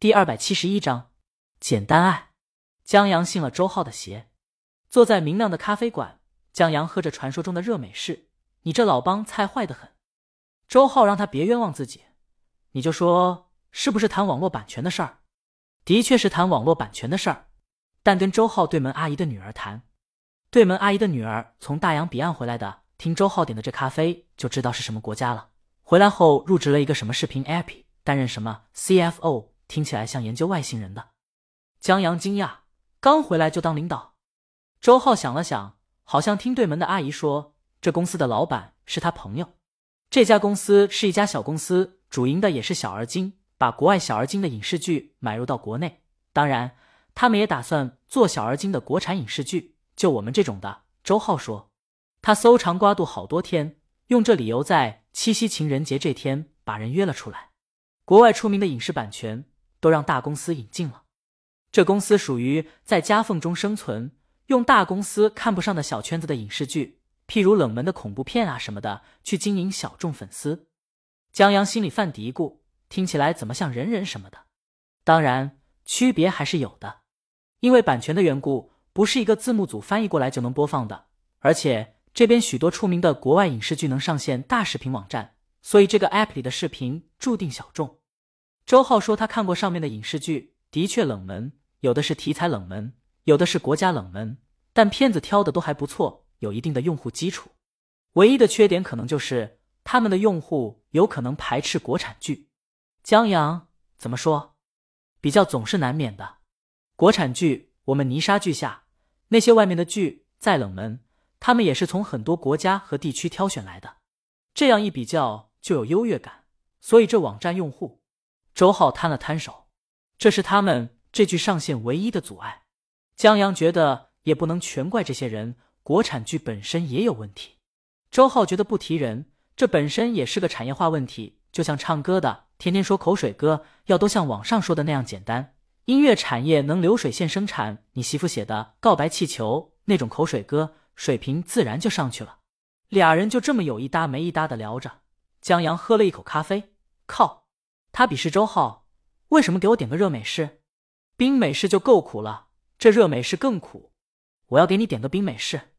第二百七十一章，简单爱。江阳信了周浩的邪，坐在明亮的咖啡馆，江阳喝着传说中的热美式。你这老帮菜坏得很。周浩让他别冤枉自己，你就说是不是谈网络版权的事儿？的确是谈网络版权的事儿，但跟周浩对门阿姨的女儿谈。对门阿姨的女儿从大洋彼岸回来的，听周浩点的这咖啡就知道是什么国家了。回来后入职了一个什么视频 app，担任什么 CFO。听起来像研究外星人的。江阳惊讶，刚回来就当领导。周浩想了想，好像听对门的阿姨说，这公司的老板是他朋友。这家公司是一家小公司，主营的也是小而精，把国外小而精的影视剧买入到国内。当然，他们也打算做小而精的国产影视剧，就我们这种的。周浩说，他搜肠刮肚好多天，用这理由在七夕情人节这天把人约了出来。国外出名的影视版权。都让大公司引进了，这公司属于在夹缝中生存，用大公司看不上的小圈子的影视剧，譬如冷门的恐怖片啊什么的，去经营小众粉丝。江阳心里犯嘀咕，听起来怎么像人人什么的？当然，区别还是有的，因为版权的缘故，不是一个字幕组翻译过来就能播放的，而且这边许多出名的国外影视剧能上线大视频网站，所以这个 app 里的视频注定小众。周浩说：“他看过上面的影视剧，的确冷门，有的是题材冷门，有的是国家冷门，但片子挑的都还不错，有一定的用户基础。唯一的缺点可能就是他们的用户有可能排斥国产剧。江阳怎么说？比较总是难免的。国产剧，我们泥沙俱下，那些外面的剧再冷门，他们也是从很多国家和地区挑选来的，这样一比较就有优越感。所以这网站用户。”周浩摊了摊手，这是他们这剧上线唯一的阻碍。江阳觉得也不能全怪这些人，国产剧本身也有问题。周浩觉得不提人，这本身也是个产业化问题。就像唱歌的，天天说口水歌，要都像网上说的那样简单。音乐产业能流水线生产你媳妇写的《告白气球》那种口水歌，水平自然就上去了。俩人就这么有一搭没一搭的聊着。江阳喝了一口咖啡，靠。他鄙视周浩，为什么给我点个热美式？冰美式就够苦了，这热美式更苦。我要给你点个冰美式，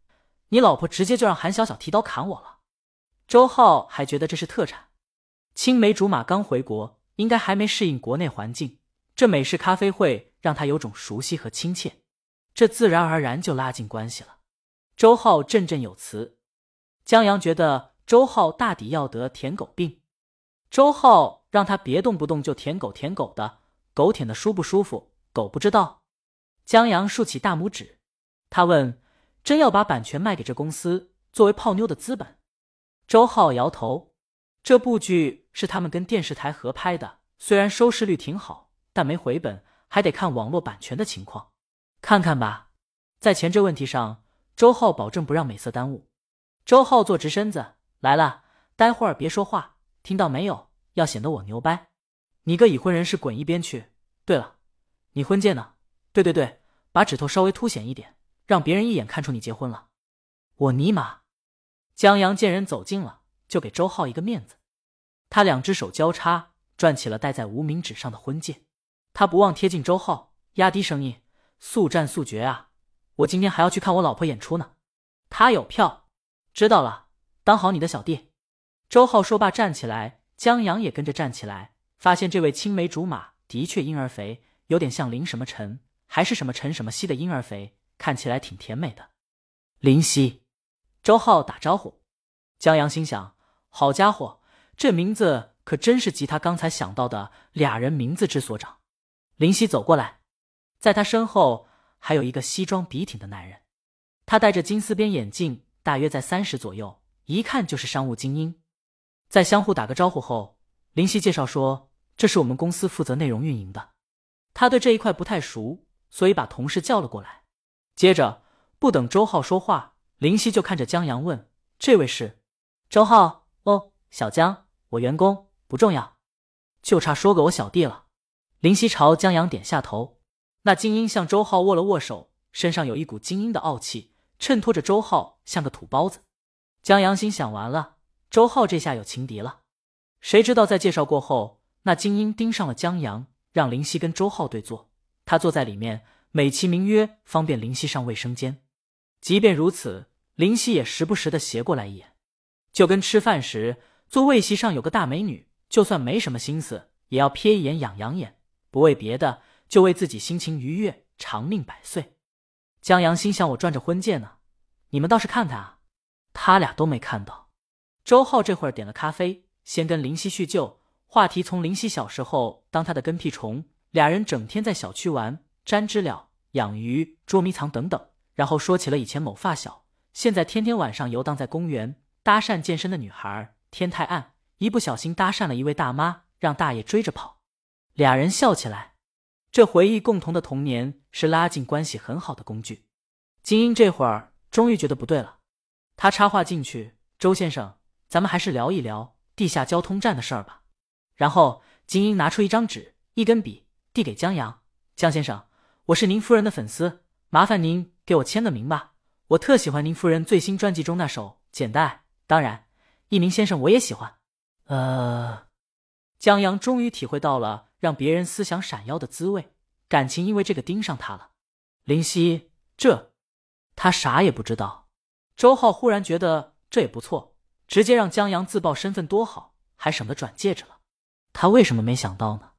你老婆直接就让韩小小提刀砍我了。周浩还觉得这是特产。青梅竹马刚回国，应该还没适应国内环境，这美式咖啡会让他有种熟悉和亲切，这自然而然就拉近关系了。周浩振振有词，江阳觉得周浩大抵要得舔狗病。周浩让他别动不动就舔狗舔狗的，狗舔的舒不舒服？狗不知道。江阳竖起大拇指，他问：“真要把版权卖给这公司，作为泡妞的资本？”周浩摇头：“这部剧是他们跟电视台合拍的，虽然收视率挺好，但没回本，还得看网络版权的情况。看看吧，在钱这问题上，周浩保证不让美色耽误。”周浩坐直身子来了，待会儿别说话。听到没有？要显得我牛掰，你个已婚人士滚一边去！对了，你婚戒呢？对对对，把指头稍微凸显一点，让别人一眼看出你结婚了。我尼玛！江阳见人走近了，就给周浩一个面子。他两只手交叉，转起了戴在无名指上的婚戒。他不忘贴近周浩，压低声音：“速战速决啊！我今天还要去看我老婆演出呢。他有票，知道了，当好你的小弟。”周浩说罢，站起来，江阳也跟着站起来。发现这位青梅竹马的确婴儿肥，有点像林什么陈，还是什么陈什么西的婴儿肥，看起来挺甜美的。林夕，周浩打招呼。江阳心想：好家伙，这名字可真是及他刚才想到的俩人名字之所长。林夕走过来，在他身后还有一个西装笔挺的男人，他戴着金丝边眼镜，大约在三十左右，一看就是商务精英。在相互打个招呼后，林夕介绍说：“这是我们公司负责内容运营的，他对这一块不太熟，所以把同事叫了过来。”接着，不等周浩说话，林夕就看着江阳问：“这位是？”周浩：“哦，小江，我员工，不重要，就差说个我小弟了。”林夕朝江阳点下头。那精英向周浩握了握手，身上有一股精英的傲气，衬托着周浩像个土包子。江阳心想：完了。周浩这下有情敌了，谁知道在介绍过后，那精英盯上了江阳，让林夕跟周浩对坐，他坐在里面，美其名曰方便林夕上卫生间。即便如此，林夕也时不时的斜过来一眼，就跟吃饭时座位席上有个大美女，就算没什么心思，也要瞥一眼养养眼，不为别的，就为自己心情愉悦，长命百岁。江阳心想：我赚着婚戒呢，你们倒是看看啊！他俩都没看到。周浩这会儿点了咖啡，先跟林夕叙旧，话题从林夕小时候当他的跟屁虫，俩人整天在小区玩粘知了、养鱼、捉迷藏等等，然后说起了以前某发小，现在天天晚上游荡在公园搭讪健身的女孩。天太暗，一不小心搭讪了一位大妈，让大爷追着跑，俩人笑起来。这回忆共同的童年是拉近关系很好的工具。金英这会儿终于觉得不对了，他插话进去：“周先生。”咱们还是聊一聊地下交通站的事儿吧。然后金英拿出一张纸、一根笔，递给江阳：“江先生，我是您夫人的粉丝，麻烦您给我签个名吧。我特喜欢您夫人最新专辑中那首《简单》，当然，一鸣先生我也喜欢。”呃，江阳终于体会到了让别人思想闪耀的滋味，感情因为这个盯上他了。林夕，这他啥也不知道。周浩忽然觉得这也不错。直接让江阳自曝身份多好，还省得转戒指了。他为什么没想到呢？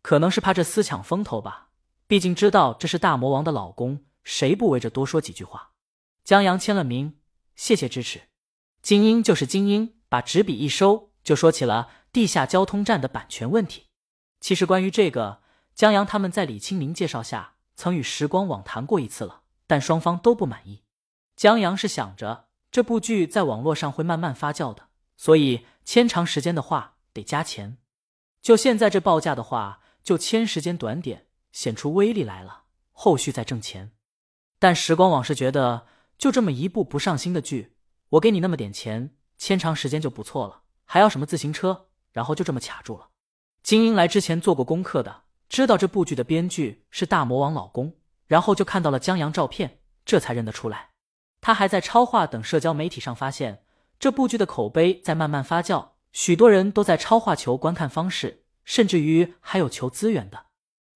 可能是怕这厮抢风头吧。毕竟知道这是大魔王的老公，谁不围着多说几句话？江阳签了名，谢谢支持。精英就是精英，把纸笔一收，就说起了地下交通站的版权问题。其实关于这个，江阳他们在李清明介绍下曾与时光网谈过一次了，但双方都不满意。江阳是想着。这部剧在网络上会慢慢发酵的，所以签长时间的话得加钱。就现在这报价的话，就签时间短点，显出威力来了，后续再挣钱。但时光网是觉得，就这么一部不上心的剧，我给你那么点钱，签长时间就不错了，还要什么自行车？然后就这么卡住了。金英来之前做过功课的，知道这部剧的编剧是大魔王老公，然后就看到了江阳照片，这才认得出来。他还在超话等社交媒体上发现这部剧的口碑在慢慢发酵，许多人都在超话求观看方式，甚至于还有求资源的，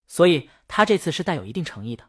所以他这次是带有一定诚意的。